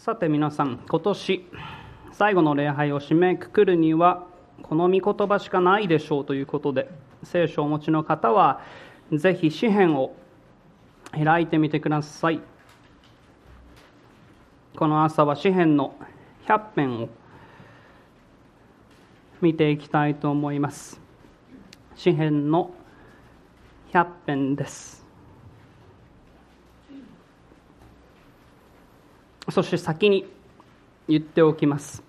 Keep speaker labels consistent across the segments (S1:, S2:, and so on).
S1: さて皆さん今年最後の礼拝を締めくくるにはこの御言葉しかないでしょうということで聖書をお持ちの方はぜひ詩篇を開いてみてください。この朝は詩篇の100編を見ていきたいと思います。詩篇の100編です。そして先に言っておきます。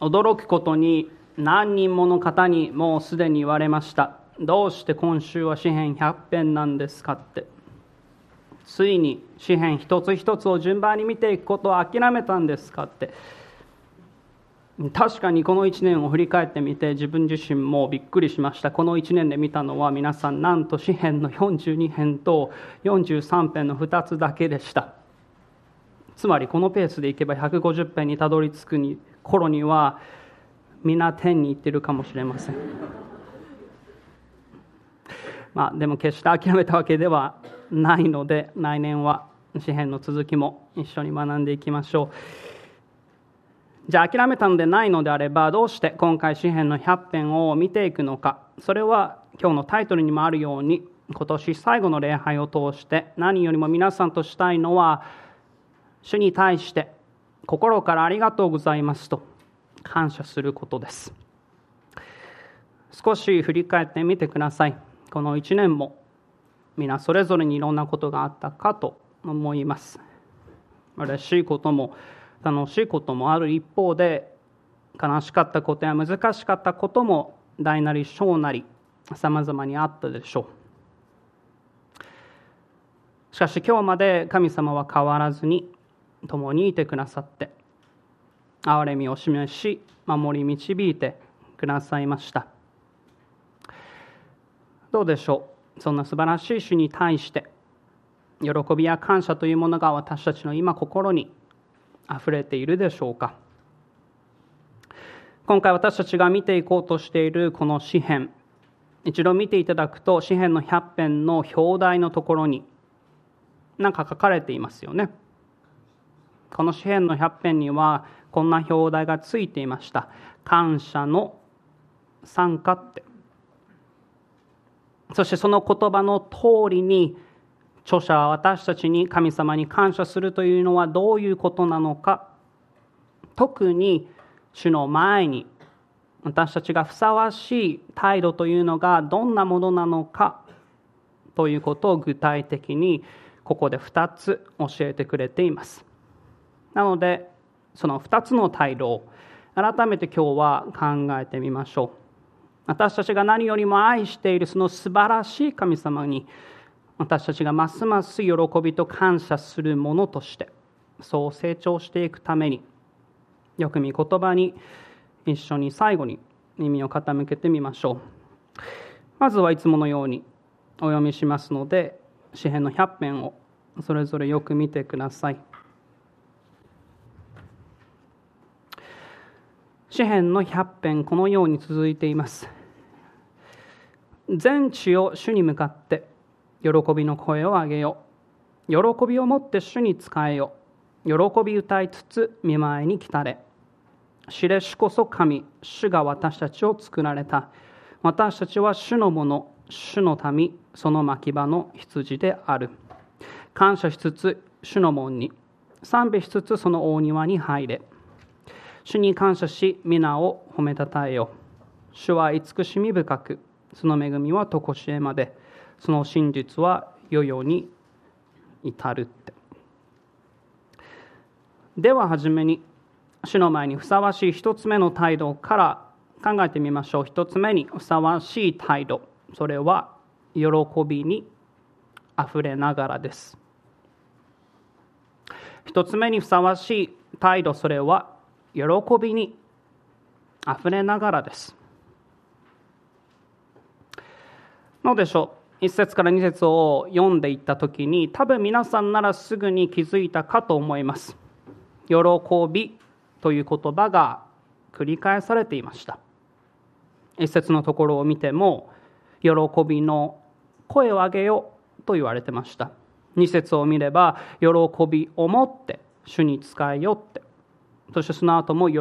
S1: 驚くことに何人もの方にもうすでに言われました。どうして今週は詩篇100編なんですかって。ついに詩篇一つ一つを順番に見ていくことを諦めたんですかって。確かにこの1年を振り返ってみて自分自身もびっくりしました。この1年で見たのは皆さんなんと詩篇の42編と43編の2つだけでした。つまりこのペースでいけば150編にたどり着くに頃には皆天に行ってるかもしれません。まあでも決して諦めたわけではないので来年は詩篇の続きも一緒に学んでいきましょう。じゃあ諦めたのでないのであればどうして今回詩篇の100編を見ていくのか。それは今日のタイトルにもあるように今年最後の礼拝を通して何よりも皆さんとしたいのは主に対して心からありがとうございますと感謝することです。少し振り返ってみてください。この1年も皆それぞれにいろんなことがあったかと思います。嬉しいことも楽しいこともある一方で悲しかったことや難しかったことも大なり小なりさまざまにあったでしょう。しかし今日まで神様は変わらずに共にいてくださって憐れみを示し守り導いてくださいました。どうでしょう？そんな素晴らしい主に対して喜びや感謝というものが私たちの今心にあふれているでしょうか？今回私たちが見ていこうとしているこの詩篇一度見ていただくと詩篇の100編の表題のところに何か書かれていますよね。この詩篇の100編にはこんな表題がついていました。感謝の参加って。そしてその言葉の通りに著者は私たちに神様に感謝するというのはどういうことなのか。特に主の前に私たちがふさわしい態度というのがどんなものなのか。ということを具体的にここで2つ教えてくれています。なのでその2つの態度を改めて今日は考えてみましょう。私たちが何よりも愛しているその素晴らしい神様に私たちがますます喜びと感謝するものとしてそう成長していくためによく見言葉に一緒に最後に耳を傾けてみましょう。まずはいつものようにお読みしますので詩篇の100編をそれぞれよく見てください。詩篇の100編このように続いています。全地を主に向かって喜びの声を上げよ喜びをもって主に仕えよ喜び歌いつつ見舞いに来たれ。知れしこそ神主が私たちを作られた。私たちは主のもの主の民その牧場の羊である。感謝しつつ主の門に。賛美しつつその大庭に入れ。主に感謝し皆を褒めたたえよ。主は慈しみ深くその恵みは常しえまでその真実は世々に至るって。では初めに主の前にふさわしい一つ目の態度から考えてみましょう。一つ目にふさわしい態度。それは喜びにあふれながらです。一つ目にふさわしい態度それは喜びにあふれながらです。どうでしょう？1節から2節を読んでいった時に多分皆さんならすぐに気づいたかと思います。喜びという言葉が繰り返されていました。1節のところを見ても喜びの声を上げよと言われてました。2節を見れば喜びをもって主に仕えよってそしてその後も喜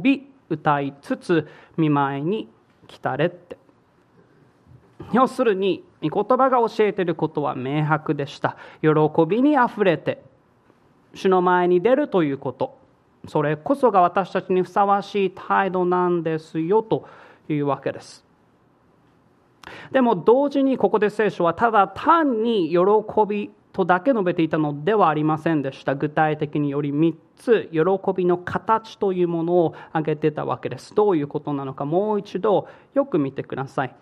S1: び歌いつつ見舞いに来たれって。要するに御言葉が教えていることは明白でした。喜びにあふれて主の前に出るということ。それこそが私たちにふさわしい態度なんですよというわけです。でも同時にここで聖書はただ単に喜びとだけ述べていたのではありませんでした。具体的により3つ喜びの形というものを挙げてたわけです。どういうことなのか。もう一度よく見てください。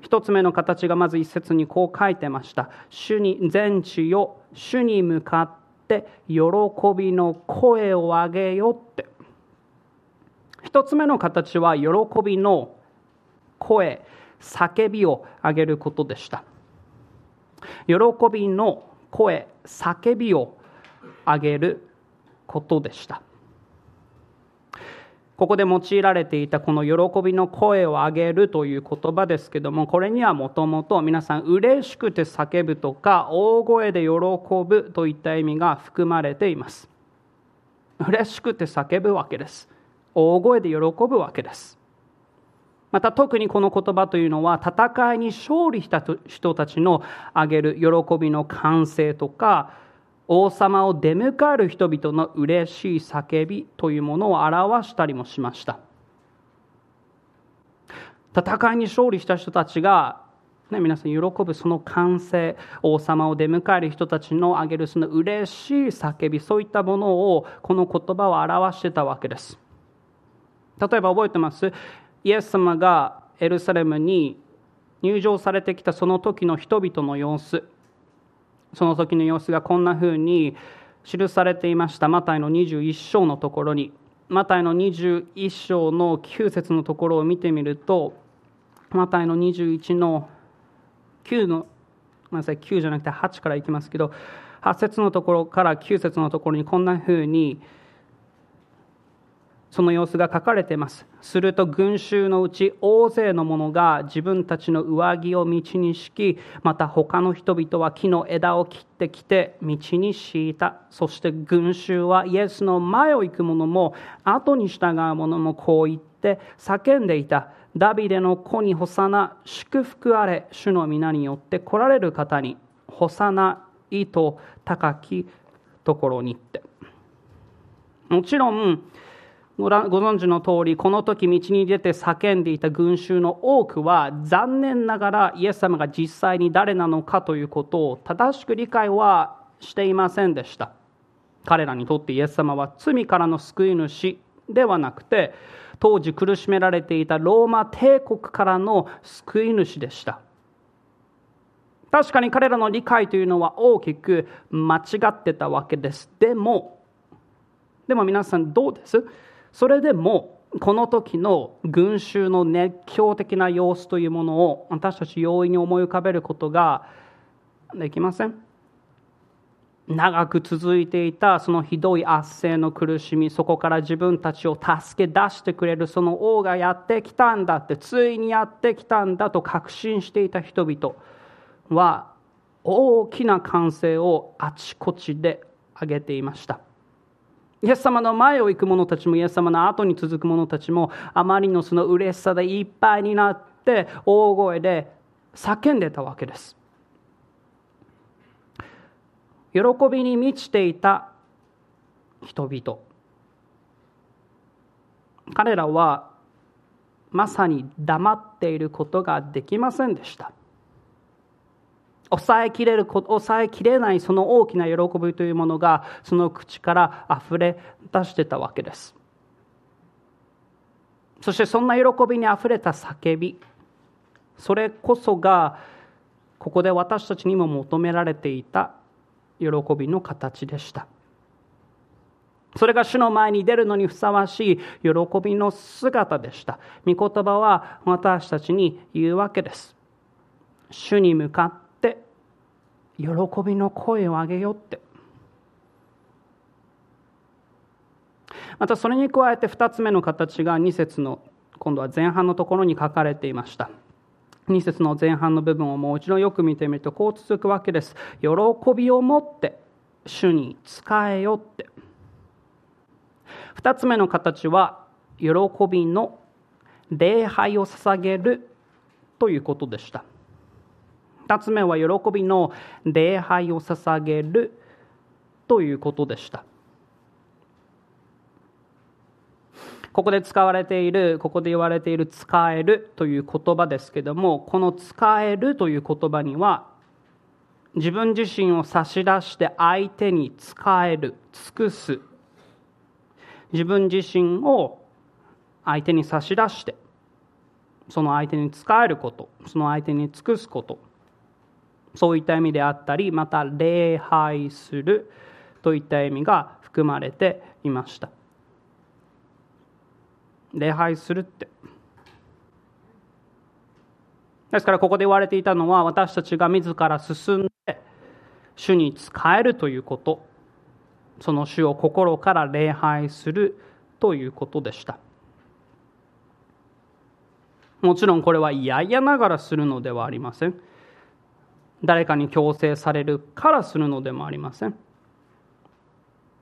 S1: 一つ目の形がまず一節にこう書いてました。主に全地よ主に向かって喜びの声を上げよって。一つ目の形は喜びの声叫びを上げることでした。喜びの声叫びを上げることでした。ここで用いられていたこの喜びの声を上げるという言葉ですけどもこれにはもともと皆さん嬉しくて叫ぶとか大声で喜ぶといった意味が含まれています。嬉しくて叫ぶわけです。大声で喜ぶわけです。また特にこの言葉というのは戦いに勝利した人たちの挙げる喜びの歓声とか王様を出迎える人々の嬉しい叫びというものを表したりもしました。戦いに勝利した人たちが、ね、皆さん喜ぶその歓声王様を出迎える人たちの挙げるその嬉しい叫びそういったものをこの言葉は表してたわけです。例えば覚えてます？イエス様がエルサレムに入場されてきたその時の人々の様子。その時の様子がこんなふうに記されていました。マタイの21章のところに。マタイの21章の9節のところを見てみるとマタイの21の9のごめんなさい9じゃなくて8からいきますけど8節のところから9節のところにこんなふうにその様子が書かれています。すると群衆のうち大勢の者が自分たちの上着を道に敷きまた他の人々は木の枝を切ってきて道に敷いた。そして群衆はイエスの前を行く者も後に従う者もこう言って叫んでいた。ダビデの子にホサナ祝福あれ主の皆によって来られる方にホサナ意図高きところにって。もちろんご存知の通りこの時道に出て叫んでいた群衆の多くは残念ながらイエス様が実際に誰なのかということを正しく理解はしていませんでした。彼らにとってイエス様は罪からの救い主ではなくて当時苦しめられていたローマ帝国からの救い主でした。確かに彼らの理解というのは大きく間違ってたわけです。でもでも皆さんどうです？それでもこの時の群衆の熱狂的な様子というものを私たち容易に思い浮かべることができません？長く続いていたそのひどい圧政の苦しみそこから自分たちを助け出してくれるその王がやってきたんだってついにやってきたんだと確信していた人々は大きな歓声をあちこちで上げていました。イエス様の前を行く者たちもイエス様の後に続く者たちもあまりのその嬉しさでいっぱいになって大声で叫んでたわけです。喜びに満ちていた人々。彼らはまさに黙っていることができませんでした。抑えきれる抑えきれないその大きな喜びというものがその口から溢れ出してたわけです。そしてそんな喜びにあふれた叫びそれこそがここで私たちにも求められていた喜びの形でした。それが主の前に出るのにふさわしい喜びの姿でした。御言葉は私たちに言うわけです。主に向かっ喜びの声を上げようって。またそれに加えて2つ目の形が2節の今度は前半のところに書かれていました。2節の前半の部分をもう一度よく見てみるとこう続くわけです。喜びを持って主に仕えよって。2つ目の形は喜びの礼拝を捧げるということでした。2つ目は喜びの礼拝を捧げるということでした。ここで使われているここで言われている「使える」という言葉ですけどもこの「使える」という言葉には自分自身を差し出して相手に使える尽くす。自分自身を相手に差し出してその相手に使えることその相手に尽くすこと。そういった意味であったりまた礼拝するといった意味が含まれていました。礼拝するって。ですからここで言われていたのは私たちが自ら進んで主に仕えるということ。その主を心から礼拝するということでした。もちろんこれは嫌々ながらするのではありません。誰かに強制されるからするのでもありません。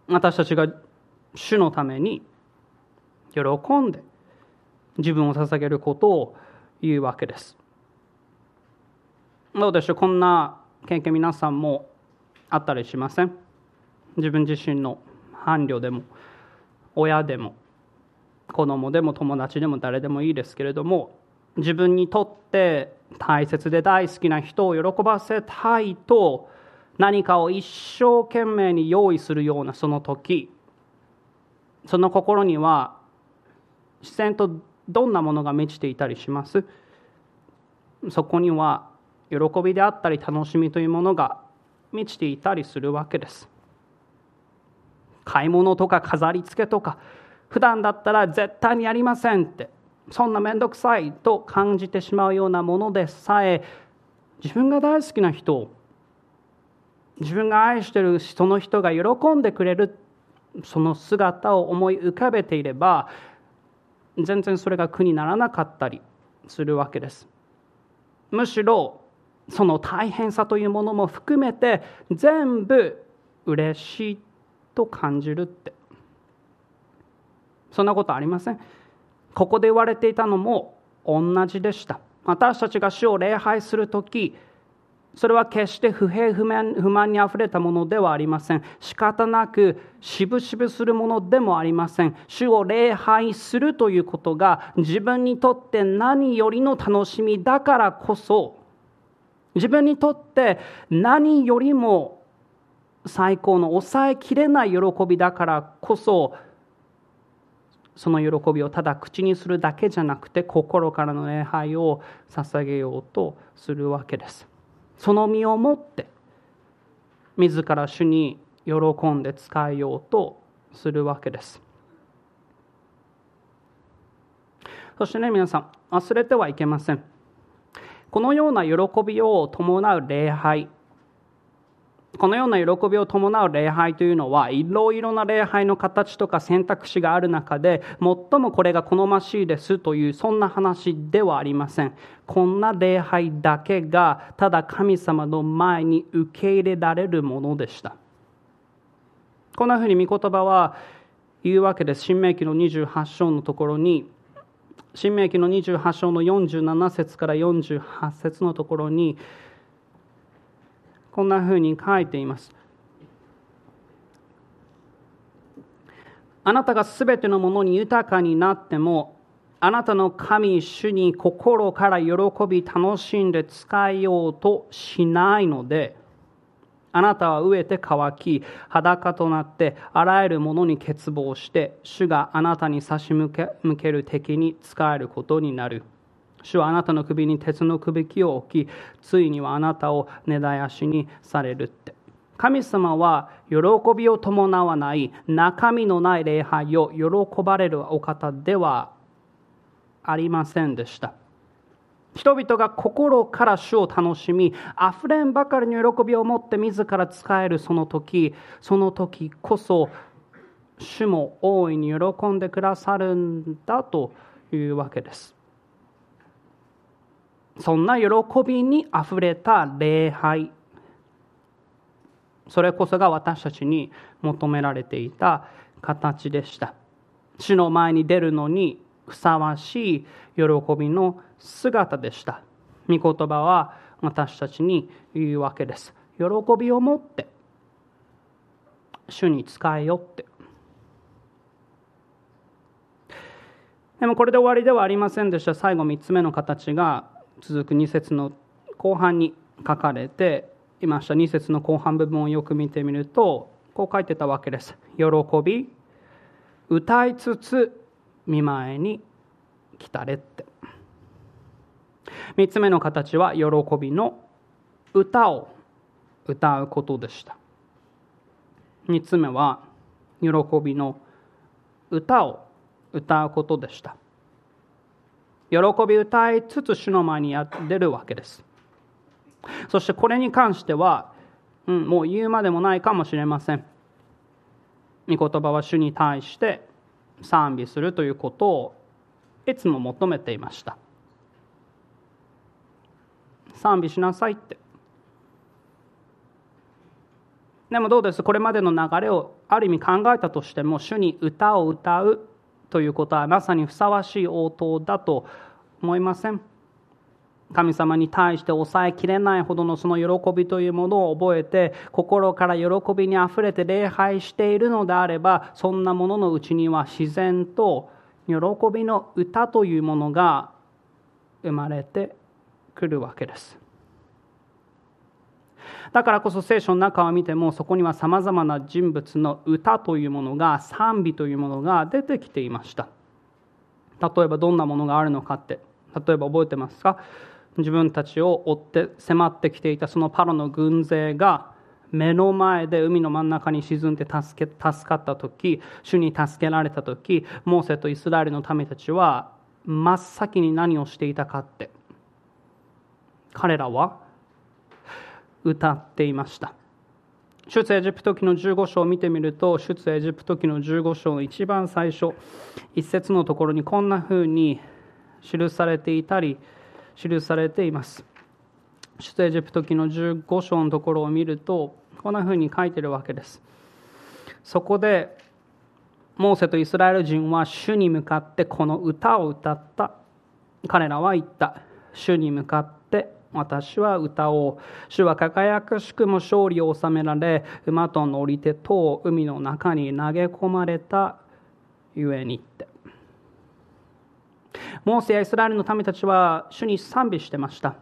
S1: 私たちが主のために喜んで自分を捧げることを言うわけです。どうでしょうこんな経験皆さんもあったりしません？自分自身の伴侶でも親でも子供でも友達でも誰でもいいですけれども自分にとって大切で大好きな人を喜ばせたいと何かを一生懸命に用意するようなその時その心には自然とどんなものが満ちていたりします？そこには喜びであったり楽しみというものが満ちていたりするわけです。買い物とか飾り付けとか普段だったら絶対にやりませんってそんな面倒くさいと感じてしまうようなものでさえ自分が大好きな人自分が愛してるその人が喜んでくれるその姿を思い浮かべていれば全然それが苦にならなかったりするわけです。むしろその大変さというものも含めて全部嬉しいと感じるって。そんなことありません。ここで言われていたのも同じでした。私たちが主を礼拝する時それは決して不平不満不満にあふれたものではありません。仕方なくしぶしぶするものでもありません。主を礼拝するということが自分にとって何よりの楽しみだからこそ自分にとって何よりも最高の抑えきれない喜びだからこそその喜びをただ口にするだけじゃなくて心からの礼拝を捧げようとするわけです。その身をもって自ら主に喜んで使えようとするわけです。そしてね皆さん忘れてはいけません。このような喜びを伴う礼拝このような喜びを伴う礼拝というのはいろいろな礼拝の形とか選択肢がある中で最もこれが好ましいですというそんな話ではありません。こんな礼拝だけがただ神様の前に受け入れられるものでした。こんなふうに御言葉は言うわけです新明記の28章のところに新明記の28章の47節から48節のところにこんなふうに書いています。あなたがすべてのものに豊かになっても、あなたの神主に心から喜び楽しんで使えようとしないので、あなたは飢えて乾き、裸となって、あらゆるものに欠乏して、主があなたに差し向ける敵に使えることになる。主はあなたの首に鉄の首輝を置き、ついにはあなたを根絶やしにされるって。神様は喜びを伴わない中身のない礼拝を喜ばれるお方ではありませんでした。人々が心から主を楽しみ、あふれんばかりの喜びを持って自ら使えるその時、その時こそ、主も大いに喜んでくださるんだというわけです。そんな喜びにあふれた礼拝。それこそが私たちに求められていた形でした。主の前に出るのにふさわしい喜びの姿でした。御言葉は私たちに言うわけです。喜びを持って。主に仕えよって。でもこれで終わりではありませんでした。最後3つ目の形が続く2節の後半に書かれていました。2節の後半部分をよく見てみるとこう書いてたわけです。喜び歌いつつ見舞いに来たれって。3つ目の形は喜びの歌を歌うことでした。3つ目は喜びの歌を歌うことでした。喜び歌いつつ主の前に出るわけです。そしてこれに関しては、うん、もう言うまでもないかもしれません。御言葉は主に対して賛美するということをいつも求めていました。賛美しなさいって。でもどうです？これまでの流れをある意味考えたとしても主に歌を歌うということはまさにふさわしい応答だと思いません。神様に対して抑えきれないほどのその喜びというものを覚えて心から喜びにあふれて礼拝しているのであればそんなもののうちには自然と喜びの歌というものが生まれてくるわけです。だからこそ聖書の中を見てもそこにはさまざまな人物の歌というものが賛美というものが出てきていました。例えばどんなものがあるのかって例えば覚えてますか？自分たちを追って迫ってきていたそのパロの軍勢が目の前で海の真ん中に沈んで助け助かった時主に助けられた時モーセとイスラエルの民たちは真っ先に何をしていたかって。彼らは歌っていました。出エジプト記の15章を見てみると出エジプト記の15章の一番最初一節のところにこんなふうに記されていたり記されています。出エジプト記の15章のところを見るとこんなふうに書いてるわけです。そこでモーセとイスラエル人は主に向かってこの歌を歌った。彼らは言った。主に向かって私は歌おう主は輝かしくも勝利を収められ馬と乗り手と海の中に投げ込まれたゆえにって。モーセやイスラエルの民たちは主に賛美してました。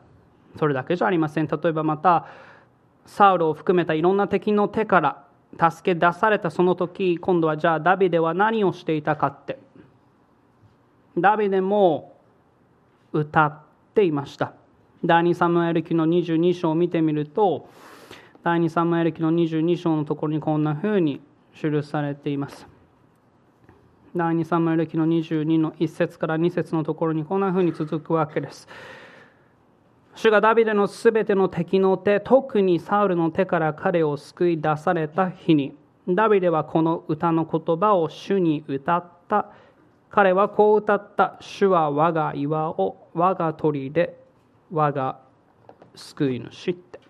S1: それだけじゃありません。例えばまたサウルを含めたいろんな敵の手から助け出されたその時今度はじゃあダビデは何をしていたかって。ダビデも歌っていました。第2サムエル記の22章を見てみると第2サムエル記の22章のところにこんなふうに記されています。第2サムエル記の22の1節から2節のところにこんなふうに続くわけです。主がダビデのすべての敵の手特にサウルの手から彼を救い出された日にダビデはこの歌の言葉を主に歌った。彼はこう歌った。主は我が岩を我が鳥で我が救い主って。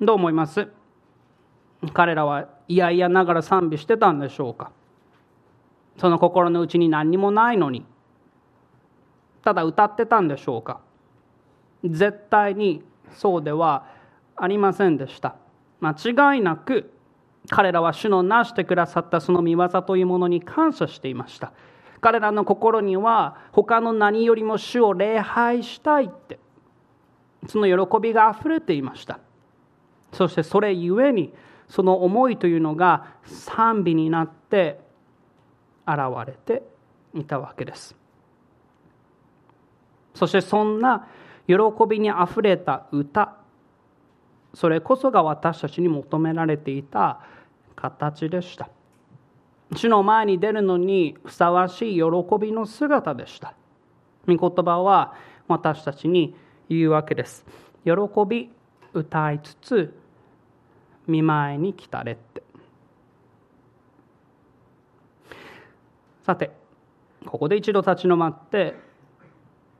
S1: どう思います？彼らはいやいやながら賛美してたんでしょうか？その心の内に何にもないのに。ただ歌ってたんでしょうか？絶対にそうではありませんでした。間違いなく彼らは主のなしてくださったその見業というものに感謝していました。彼らの心には他の何よりも主を礼拝したいってその喜びがあふれていました。そしてそれゆえにその思いというのが賛美になって現れていたわけです。そしてそんな喜びにあふれた歌それこそが私たちに求められていた形でした。主の前に出るのにふさわしい喜びの姿でした。御言葉は私たちに言うわけです。喜び歌いつつ見舞いに来たれって。さてここで一度立ち止まって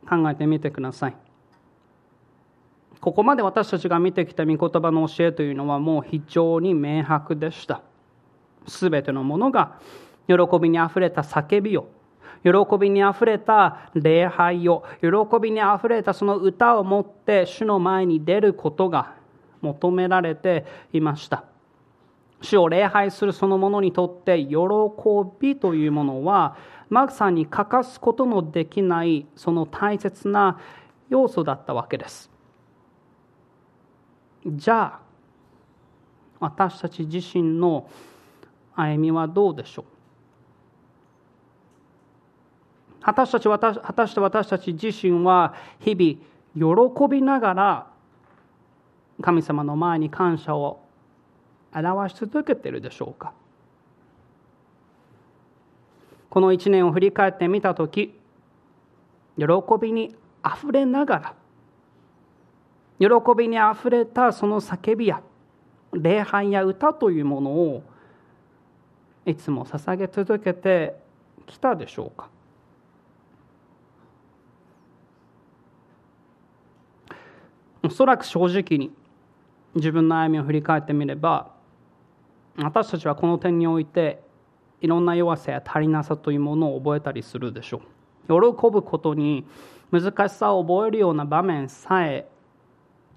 S1: 考えてみてください。ここまで私たちが見てきた御言葉の教えというのはもう非常に明白でした。すべてのものが喜びにあふれた叫びを喜びにあふれた礼拝を喜びにあふれたその歌を持って主の前に出ることが求められていました。主を礼拝するそのものにとって喜びというものはまさんに欠かすことのできないその大切な要素だったわけです。じゃあ私たち自身の歩みはどうでしょう？果たして私果たして私たち自身は日々喜びながら神様の前に感謝を表し続けているでしょうか？この一年を振り返ってみた時喜びにあふれながら喜びにあふれたその叫びや礼拝や歌というものをいつも捧げ続けてきたでしょうか？おそらく正直に自分の歩みを振り返ってみれば私たちはこの点においていろんな弱さや足りなさというものを覚えたりするでしょう。喜ぶことに難しさを覚えるような場面さえ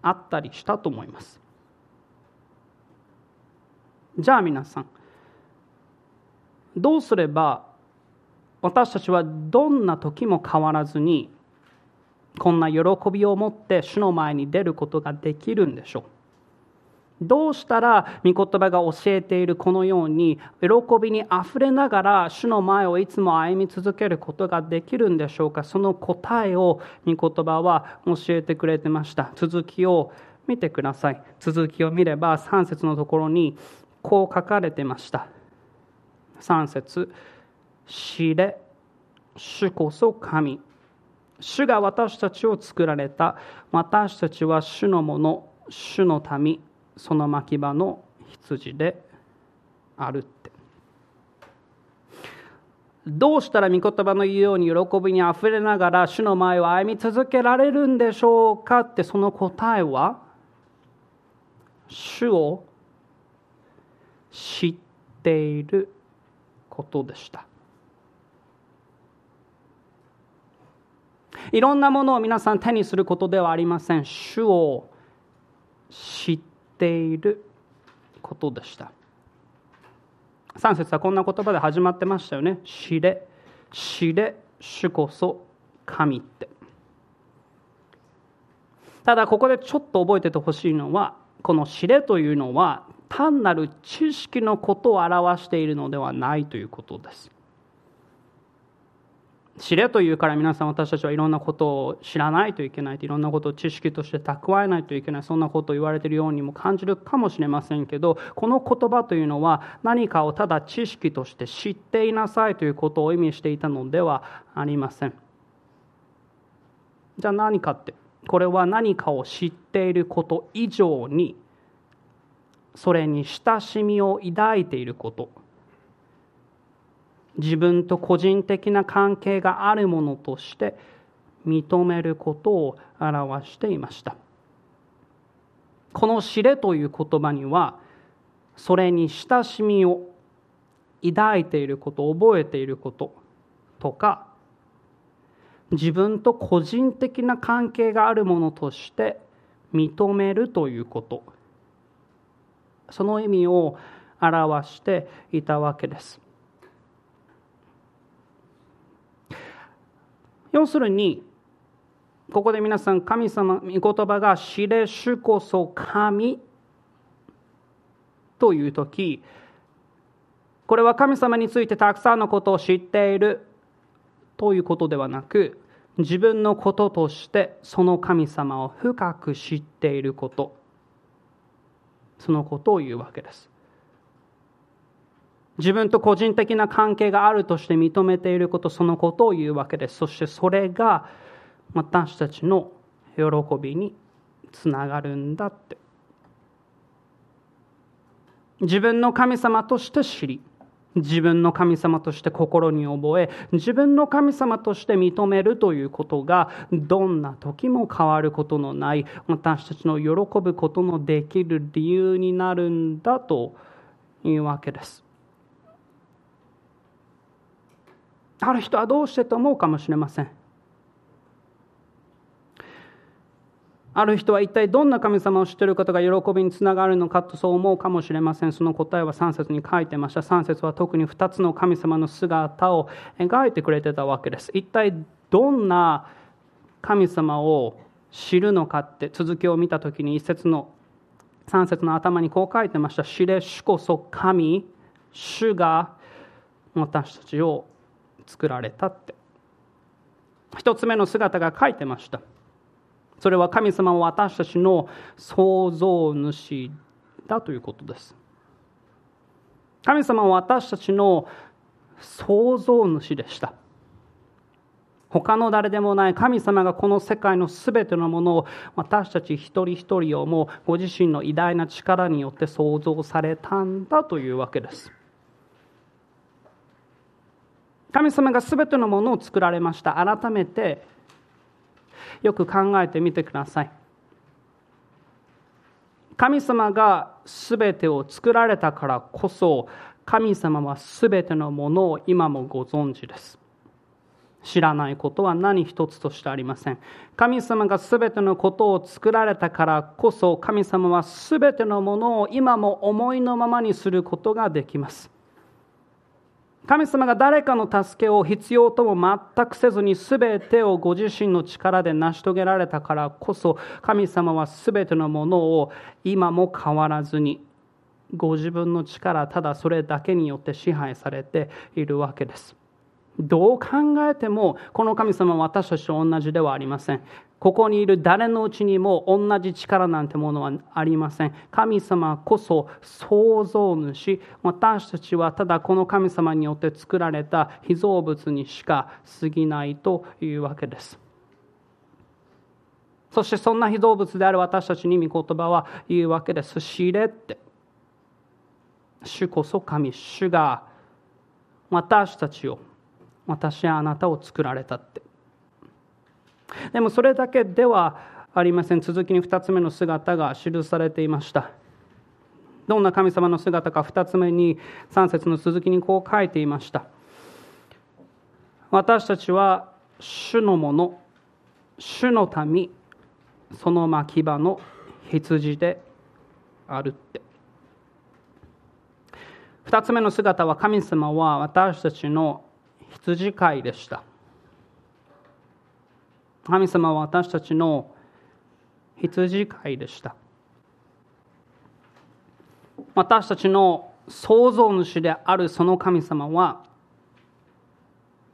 S1: あったりしたと思います。じゃあ皆さんどうすれば私たちはどんな時も変わらずにこんな喜びを持って主の前に出ることができるんでしょう。どうしたら御言葉が教えているこのように喜びにあふれながら主の前をいつも歩み続けることができるんでしょうか。その答えを御言葉は教えてくれてました。続きを見てください。続きを見れば3節のところにこう書かれてました。3節。知れ主こそ神。主が私たちを作られた。私たちは主のもの。主の民。その牧場の羊で。あるって。どうしたら御言葉の言うように喜びにあふれながら主の前を歩み続けられるんでしょうかって。その答えは主を知っている。ことでした。いろんなものを皆さん手にすることではありません。主を知っていることでした。3節はこんな言葉で始まってましたよね。知れ知れ主こそ神って。ただここでちょっと覚えててほしいのはこの知れというのは単なる知識のことを表しているのではないということです。知れというから皆さん私たちはいろんなことを知らないといけないいろんなことを知識として蓄えないといけないそんなことを言われているようにも感じるかもしれませんけどこの言葉というのは何かをただ知識として知っていなさいということを意味していたのではありません。じゃあ何かってこれは何かを知っていること以上にそれに親しみを抱いていること。自分と個人的な関係があるものとして認めることを表していました。この「知れ」という言葉にはそれに親しみを抱いていること覚えていることとか自分と個人的な関係があるものとして認めるということ。その意味を表していたわけです。要するにここで皆さん神様御言葉が「知れ主こそ神」という時これは神様についてたくさんのことを知っているということではなく自分のこととしてその神様を深く知っていること。そのことを言うわけです。自分と個人的な関係があるとして認めていることそのことを言うわけです。そしてそれが私たちの喜びにつながるんだって。自分の神様として知り自分の神様として心に覚え自分の神様として認めるということがどんな時も変わることのない私たちの喜ぶことのできる理由になるんだというわけです。ある人はどうしてと思うかもしれません。ある人は一体どんな神様を知っていることが喜びにつながるのかとそう思うかもしれません。その答えは3節に書いてました。3節は特に2つの神様の姿を描いてくれてたわけです。一体どんな神様を知るのかって続きを見た時に一節の3節の頭にこう書いてました。知れ主こそ神、主が私たちを作られたって。一つ目の姿が書いてました。それは神様は私たちの創造主だということです。神様は私たちの創造主でした。他の誰でもない神様がこの世界の全てのものを私たち一人一人をもうご自身の偉大な力によって創造されたんだというわけです。神様が全てのものを作られました。改めてよく考えてみてください。神様が全てを作られたからこそ神様は全てのものを今もご存知です。知らないことは何一つとしてありません。神様が全てのことを作られたからこそ神様は全てのものを今も思いのままにすることができます。神様が誰かの助けを必要とも全くせずに全てをご自身の力で成し遂げられたからこそ神様は全てのものを今も変わらずにご自分の力ただそれだけによって支配されているわけです。どう考えてもこの神様は私たちと同じではありません。ここにいる誰のうちにも同じ力なんてものはありません。神様こそ創造主。私たちはただこの神様によって作られた被造物にしか過ぎないというわけです。そしてそんな被造物である私たちに御言葉は言うわけです。知れって。主こそ神、主が私たちを、私やあなたを作られたって。でもそれだけではありません。続きに2つ目の姿が記されていました。どんな神様の姿か2つ目に3節の続きにこう書いていました。私たちは主のもの主の民その牧場の羊であるって。2つ目の姿は神様は私たちの羊飼いでした。神様は私たちの羊飼いでした。私たちの創造主であるその神様は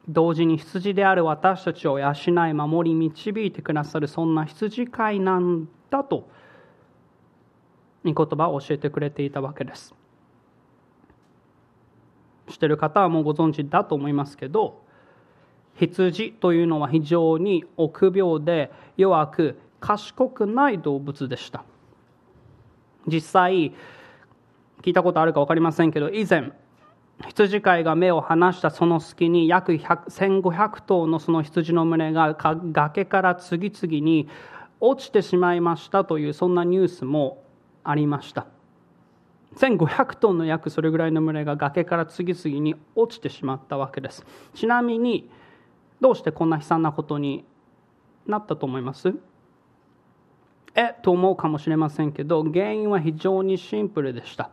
S1: 同時に羊である私たちを養い守り導いてくださるそんな羊飼いなんだと御言葉を教えてくれていたわけです。知ってる方はもうご存知だと思いますけど羊というのは非常に臆病で弱く賢くない動物でした。実際聞いたことあるか分かりませんけど以前羊飼いが目を離したその隙に約1500頭のその羊の群れが崖から次々に落ちてしまいましたというそんなニュースもありました。1500トンの約それぐらいの群れが崖から次々に落ちてしまったわけです。ちなみにどうしてこんな悲惨なことになったと思います？えと思うかもしれませんけど原因は非常にシンプルでした。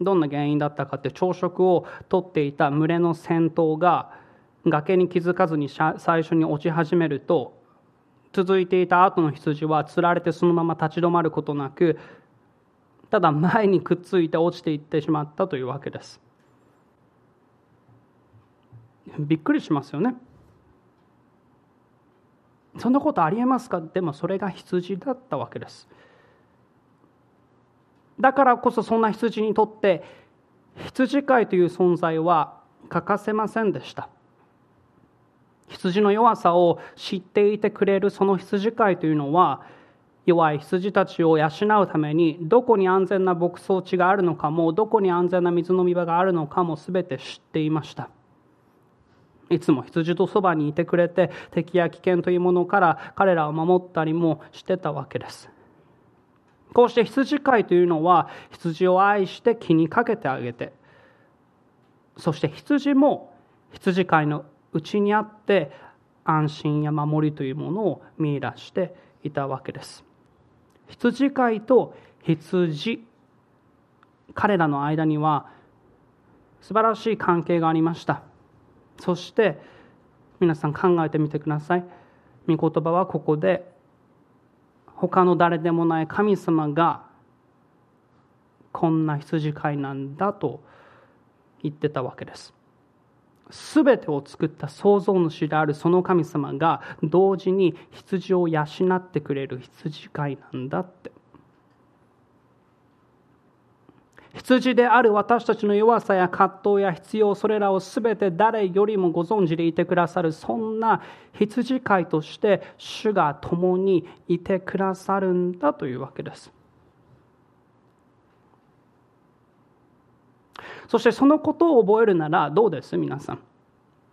S1: どんな原因だったかって朝食をとっていた群れの先頭が崖に気づかずに最初に落ち始めると続いていた後の羊はつられてそのまま立ち止まることなくただ前にくっついて落ちていってしまったというわけです。びっくりしますよね。そんなことありえますか？でもそれが羊だったわけです。だからこそそんな羊にとって羊飼いという存在は欠かせませんでした。羊の弱さを知っていてくれるその羊飼いというのは弱い羊たちを養うためにどこに安全な牧草地があるのかもどこに安全な水飲み場があるのかも全て知っていました。いつも羊とそばにいてくれて敵や危険というものから彼らを守ったりもしてたわけです。こうして羊飼いというのは羊を愛して気にかけてあげてそして羊も羊飼いのうちにあって安心や守りというものを見出していたわけです。羊飼いと羊彼らの間には素晴らしい関係がありました。そして皆さん考えてみてください。御言葉はここで他の誰でもない神様がこんな羊飼いなんだと言ってたわけです。すべてを作った創造主であるその神様が同時に羊を養ってくれる羊飼いなんだって。羊である私たちの弱さや葛藤や必要それらを全て誰よりもご存知でいてくださるそんな羊飼いとして主が共にいてくださるんだというわけです。そしてそのことを覚えるならどうです？皆さん。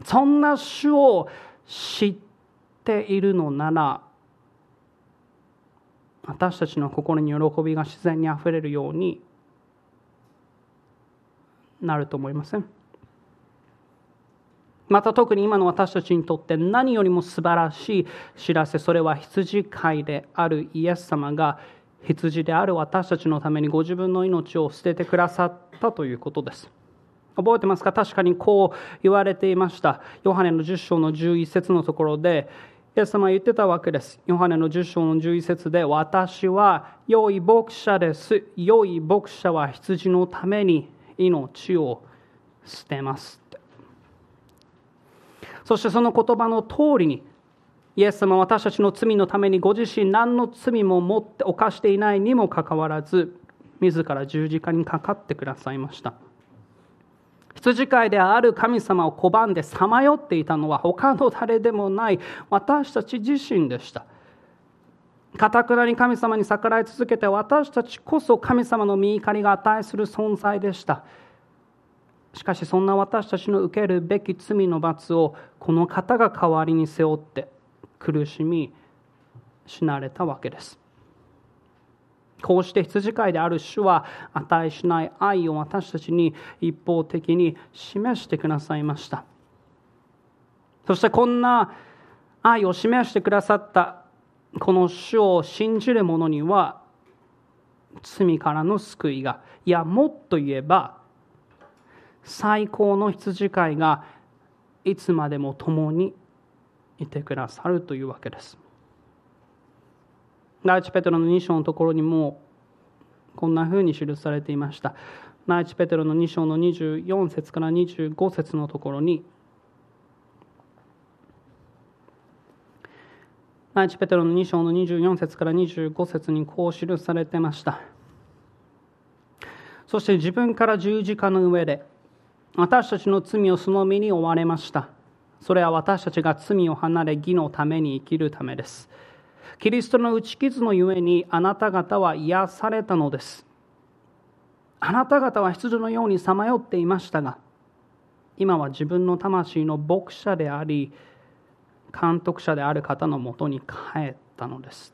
S1: そんな主を知っているのなら私たちの心に喜びが自然にあふれるようになると思いません。また特に今の私たちにとって何よりも素晴らしい知らせそれは羊飼いであるイエス様が羊である私たちのためにご自分の命を捨ててくださったということです。覚えてますか？確かにこう言われていました。ヨハネの10章の11節のところでイエス様は言ってたわけです。ヨハネの10章の11節で私は良い牧者です。良い牧者は羊のために命を捨てますてそしてその言葉の通りにイエス様は私たちの罪のためにご自身何の罪も持って犯していないにもかかわらず自ら十字架にかかってくださいました羊飼いである神様を拒んでさまよっていたのは他の誰でもない私たち自身でしたかたくなに神様に逆らい続けて私たちこそ神様の御怒りが値する存在でした。しかしそんな私たちの受けるべき罪の罰をこの方が代わりに背負って苦しみ死なれたわけです。こうして羊飼いである主は値しない愛を私たちに一方的に示してくださいました。そしてこんな愛を示してくださったこの主を信じる者には罪からの救いがいやもっと言えば最高の羊飼いがいつまでも共にいてくださるというわけです。第一ペテロの2章のところにもこんなふうに記されていました。第一ペテロの2章の24節から25節のところに第一ペテロの2章の24節から25節にこう記されてました。そして自分から十字架の上で私たちの罪をその身に追われました。それは私たちが罪を離れ義のために生きるためです。キリストの打ち傷のゆえにあなた方は癒されたのです。あなた方は羊のようにさまよっていましたが今は自分の魂の牧者であり監督者である方のもとに帰ったのです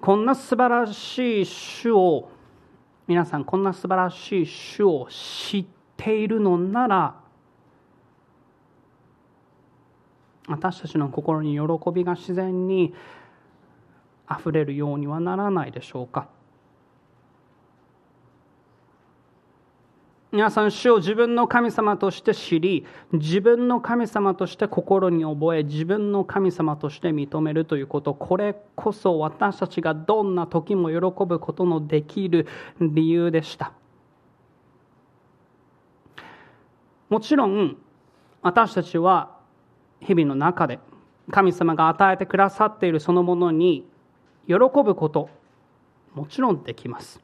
S1: こんな素晴らしい主を皆さんこんな素晴らしい主を知っているのなら私たちの心に喜びが自然にあふれるようにはならないでしょうか。皆さん主を自分の神様として知り自分の神様として心に覚え自分の神様として認めるということ。これこそ私たちがどんな時も喜ぶことのできる理由でした。もちろん私たちは日々の中で神様が与えてくださっているそのものに喜ぶこともちろんできます。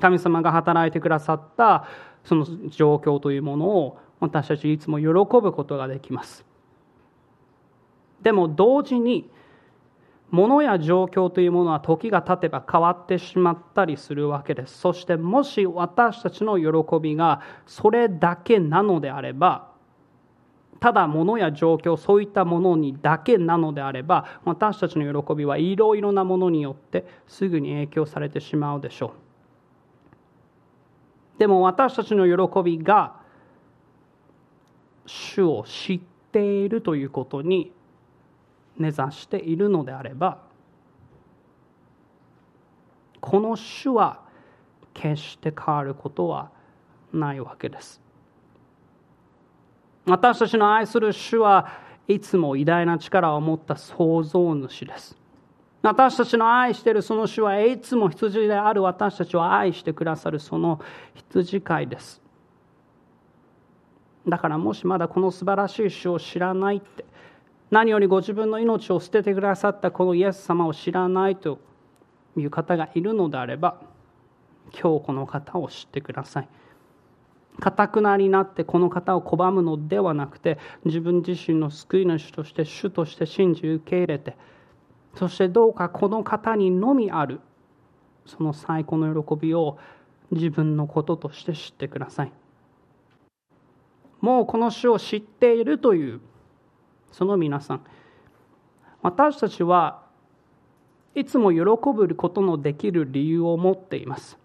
S1: 神様が働いてくださったその状況というものを私たちいつも喜ぶことができますでも同時に物や状況というものは時が経てば変わってしまったりするわけです。そしてもし私たちの喜びがそれだけなのであれば、ただ物や状況、そういったものにだけなのであれば、私たちの喜びはいろいろなものによってすぐに影響されてしまうでしょう。でも私たちの喜びが主を知っているということに根ざしているのであればこの主は決して変わることはないわけです。私たちの愛する主はいつも偉大な力を持った創造主です。私たちの愛しているその主はいつも羊である私たちを愛してくださるその羊飼いですだからもしまだこの素晴らしい主を知らないって何よりご自分の命を捨ててくださったこのイエス様を知らないという方がいるのであれば今日この方を知ってください。かたくなになってこの方を拒むのではなくて自分自身の救い主として主として信じ受け入れてそしてどうかこの方にのみあるその最高の喜びを自分のこととして知ってください。もうこの主を知っているというその皆さん私たちはいつも喜ぶことのできる理由を持っています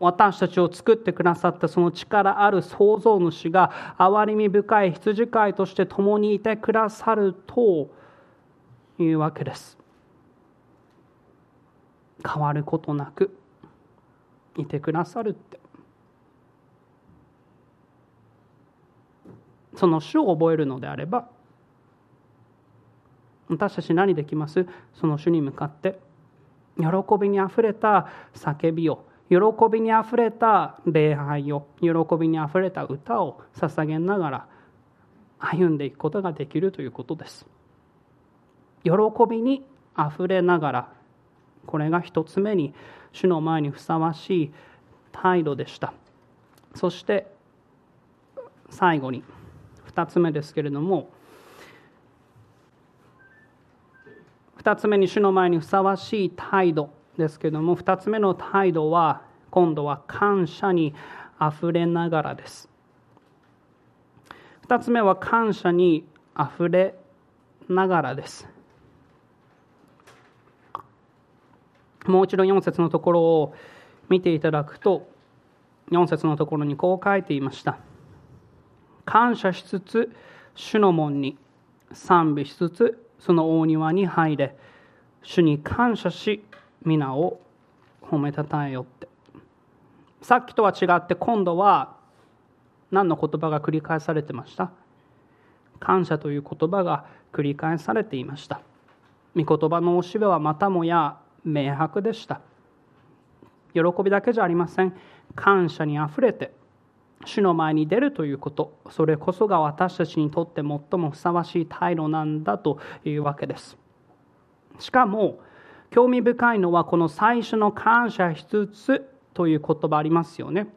S1: 私たちを作ってくださったその力ある創造主が憐れみ深い羊飼いとして共にいてくださるというわけです。変わることなくいてくださるって。その主を覚えるのであれば私たち何できます？その主に向かって喜びにあふれた叫びを喜びにあふれた礼拝を喜びにあふれた歌を捧げながら歩んでいくことができるということです。喜びにあふれながらこれが一つ目に主の前にふさわしい態度でした。そして最後に2つ目ですけれども2つ目に主の前にふさわしい態度ですけれども2つ目の態度は今度は感謝にあふれながらです。2つ目は感謝にあふれながらです。もう一度4節のところを見ていただくと4節のところにこう書いていました。感謝しつつ主の門に賛美しつつその大庭に入れ主に感謝し皆を褒めたたえよって。さっきとは違って今度は何の言葉が繰り返されてました？感謝という言葉が繰り返されていました。御言葉のおしべはまたもや明白でした。喜びだけじゃありません。感謝にあふれて主の前に出るということ。それこそが私たちにとって最もふさわしい態度なんだというわけです。しかも興味深いのはこの最初の感謝しつつという言葉ありますよね。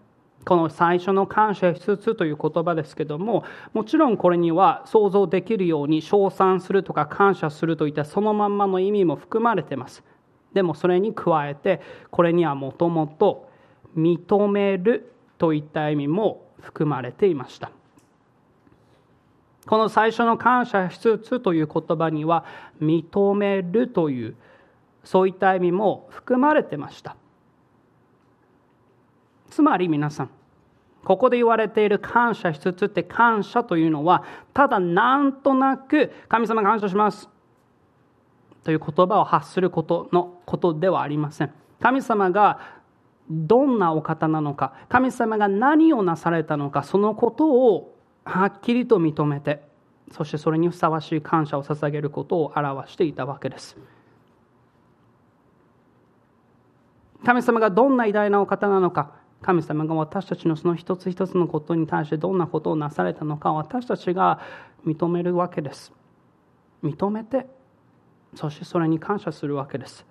S1: この最初の感謝しつつという言葉ですけどももちろんこれには想像できるように称賛するとか感謝するといったそのまんまの意味も含まれてます。でもそれに加えてこれにはもともと認めるといった意味も含まれていました。この最初の感謝しつつという言葉には認めるというそういった意味も含まれてました。つまり皆さんここで言われている感謝しつつって感謝というのはただなんとなく神様感謝します。という言葉を発することのことではありません。神様がどんなお方なのか神様が何をなされたのかそのことをはっきりと認めてそしてそれにふさわしい感謝を捧げることを表していたわけです。神様がどんな偉大なお方なのか神様が私たちのその一つ一つのことに対してどんなことをなされたのか私たちが認めるわけです。認めてそしてそれに感謝するわけです。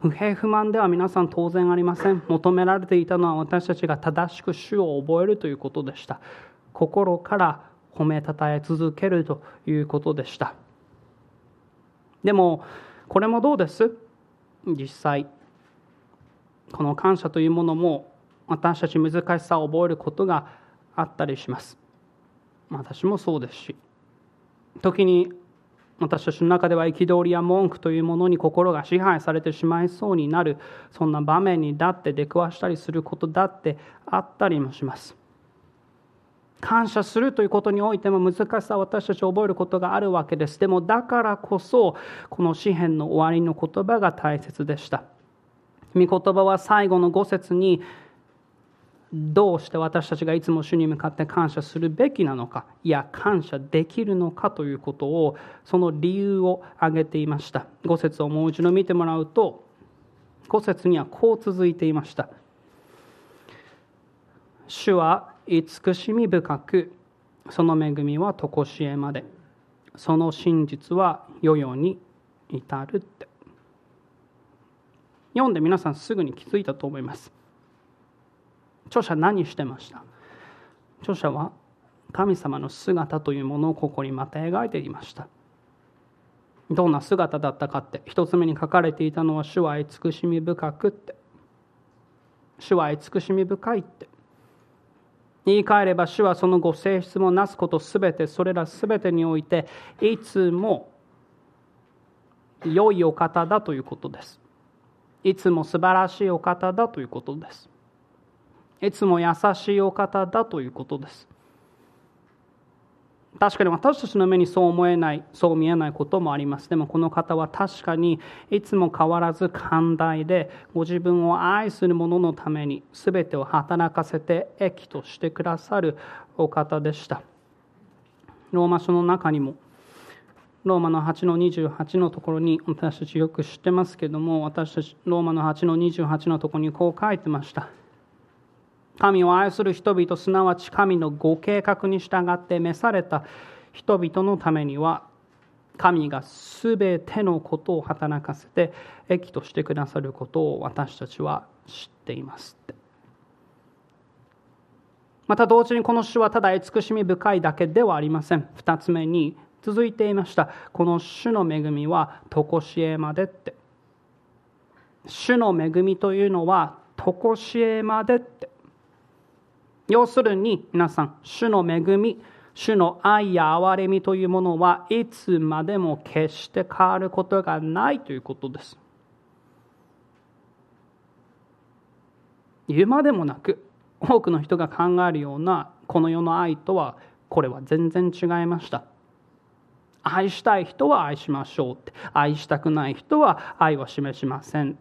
S1: 不平不満では皆さん当然ありません。求められていたのは私たちが正しく主を覚えるということでした。心から褒めたたえ続けるということでした。でもこれもどうです？実際。この感謝というものも私たち難しさを覚えることがあったりします。私もそうですし。時に私たちの中では憤りや文句というものに心が支配されてしまいそうになるそんな場面にだって出くわしたりすることだってあったりもします。感謝するということにおいても難しさを私たち覚えることがあるわけです。でもだからこそこの詩篇の終わりの言葉が大切でした。御言葉は最後の5節にどうして私たちがいつも主に向かって感謝するべきなのかいや感謝できるのかということをその理由を挙げていました。5節をもう一度見てもらうと5節にはこう続いていました。主は慈しみ深くその恵みは常しえまでその真実は世々に至るって。読んで皆さんすぐに気づいたと思います。著者何してました？著者は神様の姿というものをここにまた描いていました。どんな姿だったかって一つ目に書かれていたのは主は慈しみ深くって。主は慈しみ深いって。言い換えれば主はそのご性質もなすことすべてそれらすべてにおいていつも良いお方だということです。いつも素晴らしいお方だということです。いつも優しいお方だということです。確かに私たちの目にそう思えないそう見えないこともあります。でもこの方は確かにいつも変わらず寛大でご自分を愛する者のために全てを働かせて益としてくださるお方でした。ローマ書の中にもローマの8の28のところに私たちよく知ってますけども私たちローマの8の28のところにこう書いてました。神を愛する人々すなわち神のご計画に従って召された人々のためには神が全てのことを働かせて益としてくださることを私たちは知っていますまた同時にこの主はただ慈しみ深いだけではありません。2つ目に続いていました。この主の恵みは常しえまでって。主の恵みというのは常しえまでって。要するに皆さん主の恵み主の愛や憐れみというものはいつまでも決して変わることがないということです。言うまでもなく多くの人が考えるようなこの世の愛とはこれは全然違いました。愛したい人は愛しましょうって愛したくない人は愛は示しません。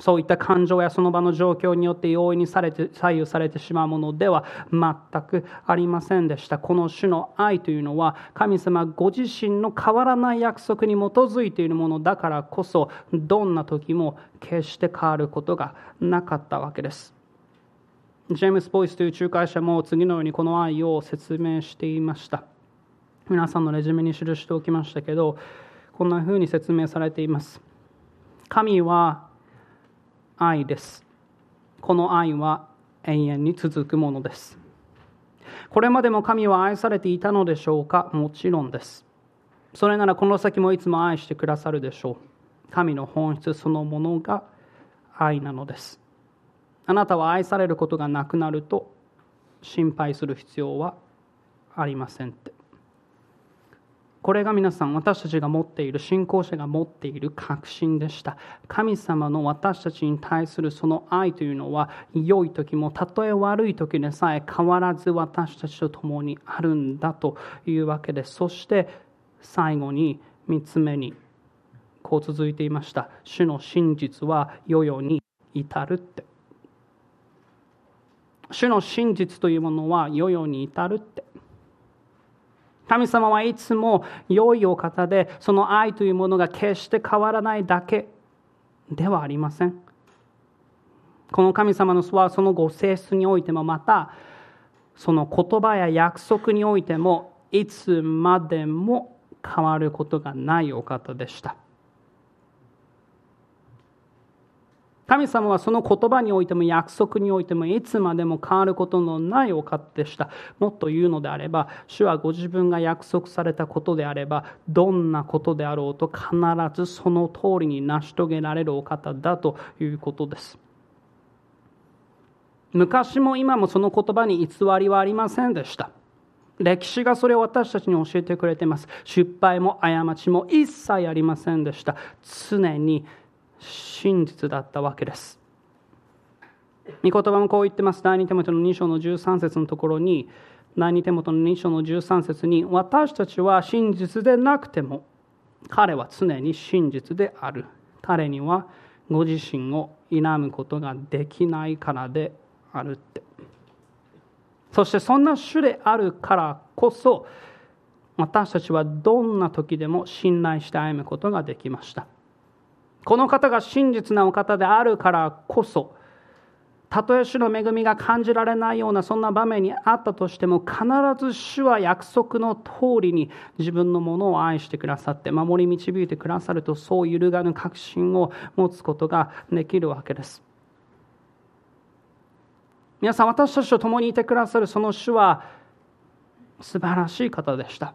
S1: そういった感情やその場の状況によって容易にされて左右されてしまうものでは全くありませんでした。この種の愛というのは神様ご自身の変わらない約束に基づいているものだからこそどんな時も決して変わることがなかったわけです。ジェームス・ボイスという仲介者も次のようにこの愛を説明していました。皆さんのレジュメに記しておきましたけどこんなふうに説明されています。神は愛です。この愛は永遠に続くものです。これまでも神は愛されていたのでしょうか？もちろんです。それならこの先もいつも愛してくださるでしょう。神の本質そのものが愛なのです。あなたは愛されることがなくなると心配する必要はありませんって。これが皆さん私たちが持っている信仰者が持っている確信でした。神様の私たちに対するその愛というのは良い時もたとえ悪い時でさえ変わらず私たちと共にあるんだというわけでそして最後に3つ目にこう続いていました。主の真実は世々に至るって。主の真実というものは世々に至るって。神様はいつも良いお方でその愛というものが決して変わらないだけではありません。この神様のはそのご性質においてもまたその言葉や約束においてもいつまでも変わることがないお方でした。神様はその言葉においても約束においてもいつまでも変わることのないお方でした。もっと言うのであれば主はご自分が約束されたことであればどんなことであろうと必ずその通りに成し遂げられるお方だということです。昔も今もその言葉に偽りはありませんでした。歴史がそれを私たちに教えてくれています。失敗も過ちも一切ありませんでした。常に真実だったわけです。御言葉もこう言ってます。第二手元の2章の13節のところに第二手元の2章の13節に私たちは真実でなくても彼は常に真実である。彼にはご自身を否むことができないからであるって。そしてそんな主であるからこそ私たちはどんな時でも信頼して歩むことができました。この方が真実なお方であるからこそたとえ主の恵みが感じられないようなそんな場面にあったとしても必ず主は約束の通りに自分のものを愛してくださって守り導いてくださるとそう揺るがぬ確信を持つことができるわけです。皆さん私たちと共にいてくださるその主は素晴らしい方でした。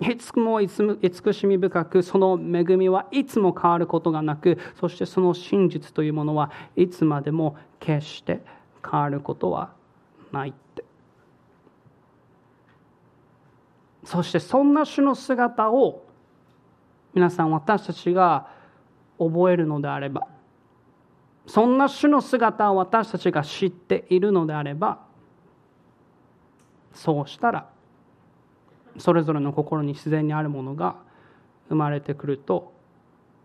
S1: いつも慈しみ深くその恵みはいつも変わることがなくそしてその真実というものはいつまでも決して変わることはないって。そしてそんな主の姿を皆さん私たちが覚えるのであればそんな主の姿を私たちが知っているのであればそうしたらそれぞれの心に自然にあるものが生まれてくると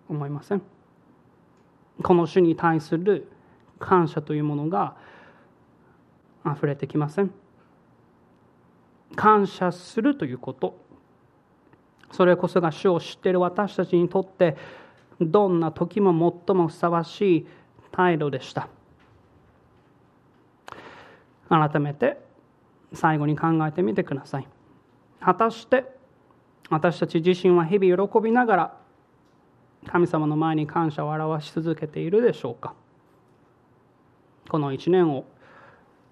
S1: 思いません。この主に対する感謝というものが溢れてきません。感謝するということ。それこそが主を知っている私たちにとってどんな時も最もふさわしい態度でした。改めて最後に考えてみてください。果たして私たち自身は日々喜びながら神様の前に感謝を表し続けているでしょうか？この一年を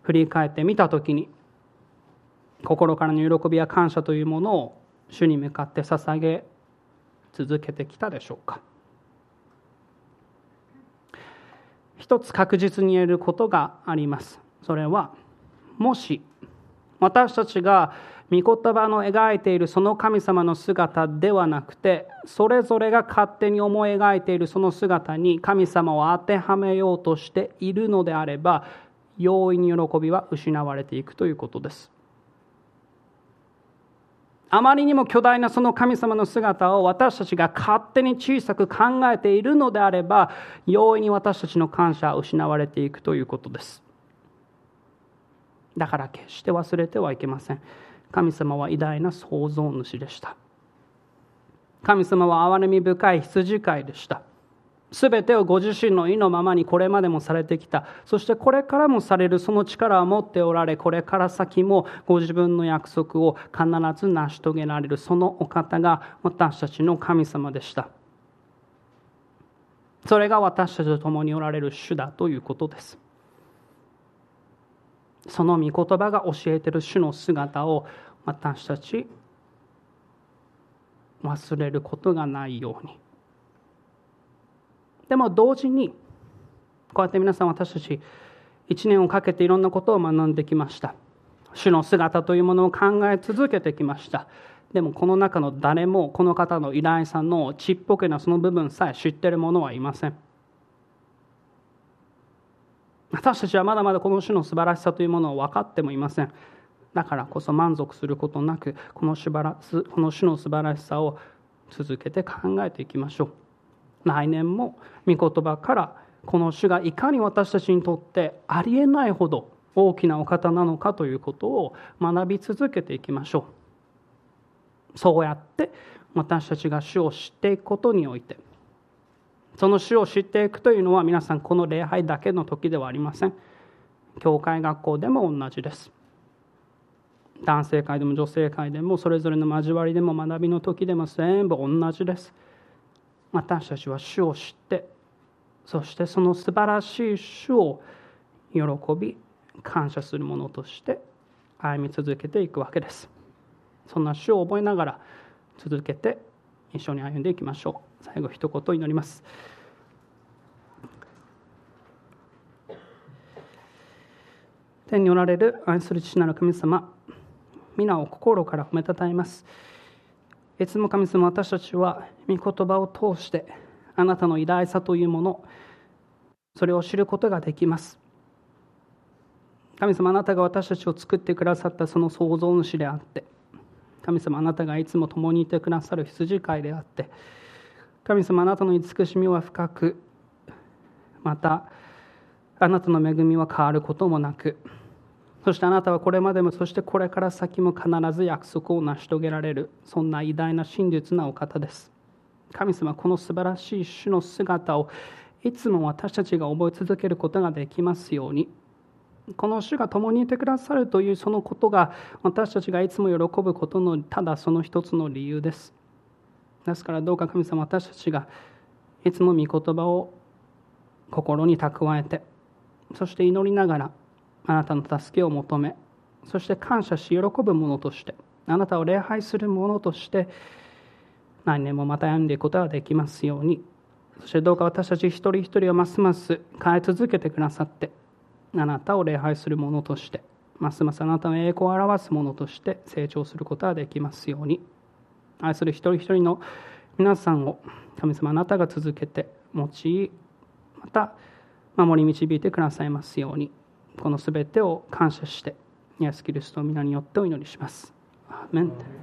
S1: 振り返ってみた時に心からの喜びや感謝というものを主に向かって捧げ続けてきたでしょうか？一つ確実に言えることがあります。それはもし私たちが御言葉の描いているその神様の姿ではなくてそれぞれが勝手に思い描いているその姿に神様を当てはめようとしているのであれば容易に喜びは失われていくということです。あまりにも巨大なその神様の姿を私たちが勝手に小さく考えているのであれば容易に私たちの感謝は失われていくということです。だから決して忘れてはいけません。神様は偉大な創造主でした。神様は憐れみ深い羊飼いでした。すべてをご自身の意のままにこれまでもされてきた。そしてこれからもされるその力を持っておられこれから先もご自分の約束を必ず成し遂げられる。そのお方が私たちの神様でした。それが私たちと共におられる主だということです。その御言葉が教えてる主の姿を私たち忘れることがないように。でも同時にこうやって皆さん私たち1年をかけていろんなことを学んできました。主の姿というものを考え続けてきました。でもこの中の誰もこの方の依頼さんのちっぽけなその部分さえ知っている者はいません。私たちはまだまだこの種の素晴らしさというものを分かってもいません。だからこそ満足することなくこのこの種の素晴らしさを続けて考えていきましょう。来年も御言葉からこの主がいかに私たちにとってありえないほど大きなお方なのかということを学び続けていきましょう。そうやって私たちが主を知っていくことにおいてその主を知っていくというのは皆さんこの礼拝だけの時ではありません。教会学校でも同じです。男性会でも女性会でもそれぞれの交わりでも学びの時でも全部同じです。私たちは主を知ってそしてその素晴らしい主を喜び感謝するものとして歩み続けていくわけです。そんな主を覚えながら続けて一緒に歩んでいきましょう。最後一言祈ります。天におられる愛する父なる神様皆を心から褒めたたえます。いつも神様私たちは御言葉を通してあなたの偉大さというものそれを知ることができます。神様あなたが私たちを作ってくださったその創造主であって神様あなたがいつも共にいてくださる羊飼いであって神様あなたの慈しみは深くまたあなたの恵みは変わることもなくそしてあなたはこれまでもそしてこれから先も必ず約束を成し遂げられるそんな偉大な真実なお方です。神様この素晴らしい主の姿をいつも私たちが覚え続けることができますようにこの主が共にいてくださるというそのことが私たちがいつも喜ぶことのただその一つの理由です。ですからどうか神様私たちがいつも御言葉を心に蓄えてそして祈りながらあなたの助けを求めそして感謝し喜ぶものとしてあなたを礼拝するものとして何年もまた病んでいくことができますように。そしてどうか私たち一人一人をますます変え続けてくださってあなたを礼拝するものとしてますますあなたの栄光を表すものとして成長することができますように。愛する一人一人の皆さんを神様あなたが続けて用いまた守り導いてくださいますように。このすべてを感謝してイエス・キリストの皆によってお祈りします。アーメン。